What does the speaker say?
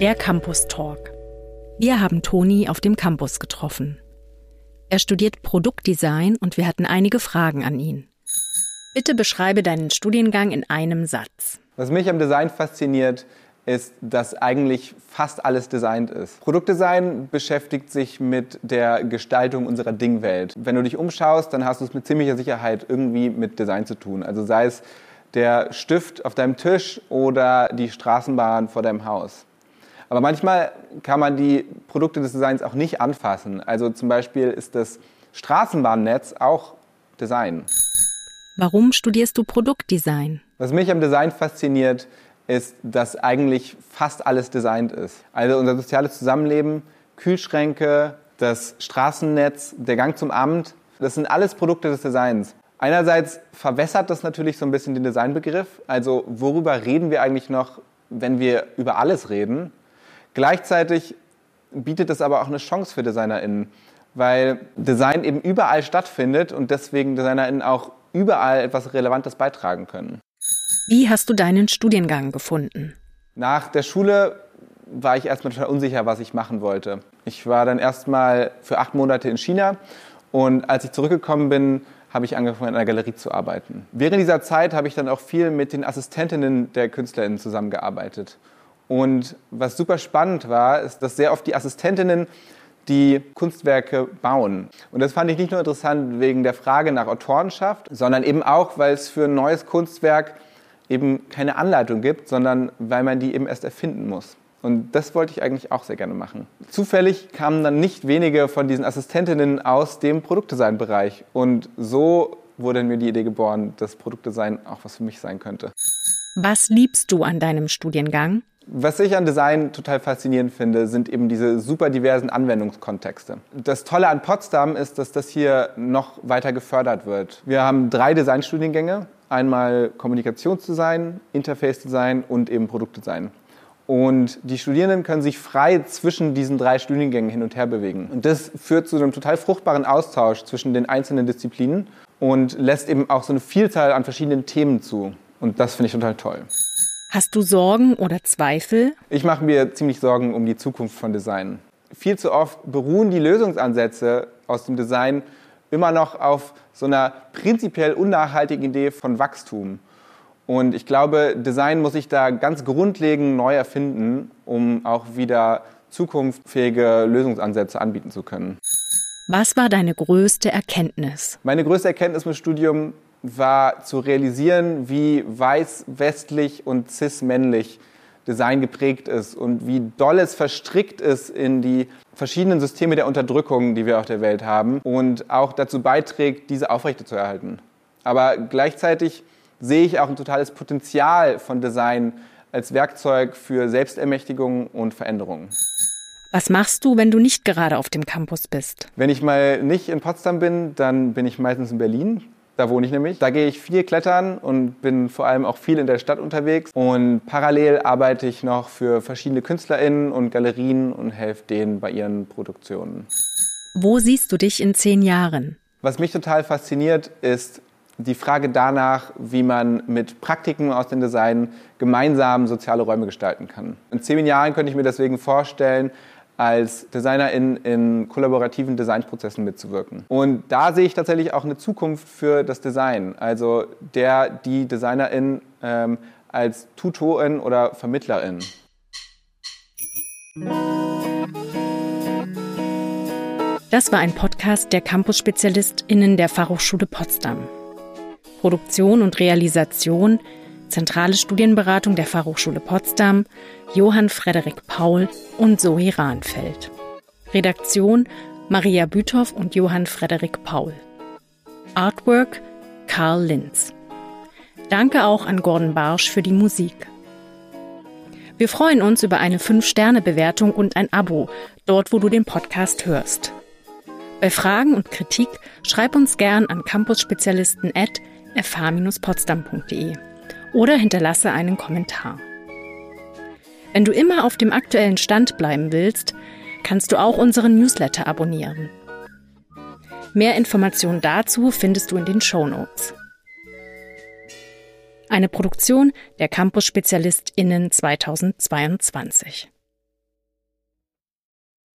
Der Campus Talk. Wir haben Toni auf dem Campus getroffen. Er studiert Produktdesign und wir hatten einige Fragen an ihn. Bitte beschreibe deinen Studiengang in einem Satz. Was mich am Design fasziniert, ist, dass eigentlich fast alles designt ist. Produktdesign beschäftigt sich mit der Gestaltung unserer Dingwelt. Wenn du dich umschaust, dann hast du es mit ziemlicher Sicherheit irgendwie mit Design zu tun. Also sei es der Stift auf deinem Tisch oder die Straßenbahn vor deinem Haus. Aber manchmal kann man die Produkte des Designs auch nicht anfassen. Also zum Beispiel ist das Straßenbahnnetz auch Design. Warum studierst du Produktdesign? Was mich am Design fasziniert, ist, dass eigentlich fast alles designt ist. Also unser soziales Zusammenleben, Kühlschränke, das Straßennetz, der Gang zum Amt, das sind alles Produkte des Designs. Einerseits verwässert das natürlich so ein bisschen den Designbegriff. Also worüber reden wir eigentlich noch, wenn wir über alles reden? Gleichzeitig bietet es aber auch eine Chance für DesignerInnen, weil Design eben überall stattfindet und deswegen DesignerInnen auch überall etwas Relevantes beitragen können. Wie hast du deinen Studiengang gefunden? Nach der Schule war ich erstmal total unsicher, was ich machen wollte. Ich war dann erstmal für acht Monate in China und als ich zurückgekommen bin, habe ich angefangen, in einer Galerie zu arbeiten. Während dieser Zeit habe ich dann auch viel mit den Assistentinnen der KünstlerInnen zusammengearbeitet. Und was super spannend war, ist, dass sehr oft die Assistentinnen die Kunstwerke bauen. Und das fand ich nicht nur interessant wegen der Frage nach Autorenschaft, sondern eben auch, weil es für ein neues Kunstwerk eben keine Anleitung gibt, sondern weil man die eben erst erfinden muss. Und das wollte ich eigentlich auch sehr gerne machen. Zufällig kamen dann nicht wenige von diesen Assistentinnen aus dem Produktdesign-Bereich. Und so wurde mir die Idee geboren, dass Produktdesign auch was für mich sein könnte. Was liebst du an deinem Studiengang? Was ich an Design total faszinierend finde, sind eben diese super diversen Anwendungskontexte. Das Tolle an Potsdam ist, dass das hier noch weiter gefördert wird. Wir haben drei Designstudiengänge. Einmal Kommunikationsdesign, Interface Design und eben Produktdesign. Und die Studierenden können sich frei zwischen diesen drei Studiengängen hin und her bewegen. Und das führt zu einem total fruchtbaren Austausch zwischen den einzelnen Disziplinen und lässt eben auch so eine Vielzahl an verschiedenen Themen zu. Und das finde ich total toll. Hast du Sorgen oder Zweifel? Ich mache mir ziemlich Sorgen um die Zukunft von Design. Viel zu oft beruhen die Lösungsansätze aus dem Design immer noch auf so einer prinzipiell unnachhaltigen Idee von Wachstum. Und ich glaube, Design muss sich da ganz grundlegend neu erfinden, um auch wieder zukunftsfähige Lösungsansätze anbieten zu können. Was war deine größte Erkenntnis? Meine größte Erkenntnis im Studium war zu realisieren, wie weiß, westlich und cis-männlich Design geprägt ist und wie doll es verstrickt ist in die verschiedenen Systeme der Unterdrückung, die wir auf der Welt haben und auch dazu beiträgt, diese aufrechtzuerhalten. Aber gleichzeitig sehe ich auch ein totales Potenzial von Design als Werkzeug für Selbstermächtigung und Veränderung. Was machst du, wenn du nicht gerade auf dem Campus bist? Wenn ich mal nicht in Potsdam bin, dann bin ich meistens in Berlin. Da wohne ich nämlich. Da gehe ich viel klettern und bin vor allem auch viel in der Stadt unterwegs. Und parallel arbeite ich noch für verschiedene KünstlerInnen und Galerien und helfe denen bei ihren Produktionen. Wo siehst du dich in zehn Jahren? Was mich total fasziniert, ist die Frage danach, wie man mit Praktiken aus dem Design gemeinsam soziale Räume gestalten kann. In zehn Jahren könnte ich mir deswegen vorstellen, als Designerin in kollaborativen Designprozessen mitzuwirken. Und da sehe ich tatsächlich auch eine Zukunft für das Design. Also der, die Designerin ähm, als Tutorin oder Vermittlerin. Das war ein Podcast der Campus-SpezialistInnen der Fachhochschule Potsdam. Produktion und Realisation Zentrale Studienberatung der Fachhochschule Potsdam, Johann Frederik Paul und Zoe Rahnfeld. Redaktion Maria Büthoff und Johann Frederik Paul. Artwork Karl Linz. Danke auch an Gordon Barsch für die Musik. Wir freuen uns über eine 5-Sterne-Bewertung und ein Abo, dort wo du den Podcast hörst. Bei Fragen und Kritik schreib uns gern an campusspezialisten fh-potsdam.de oder hinterlasse einen Kommentar. Wenn du immer auf dem aktuellen Stand bleiben willst, kannst du auch unseren Newsletter abonnieren. Mehr Informationen dazu findest du in den Show Notes. Eine Produktion der Campus SpezialistInnen 2022.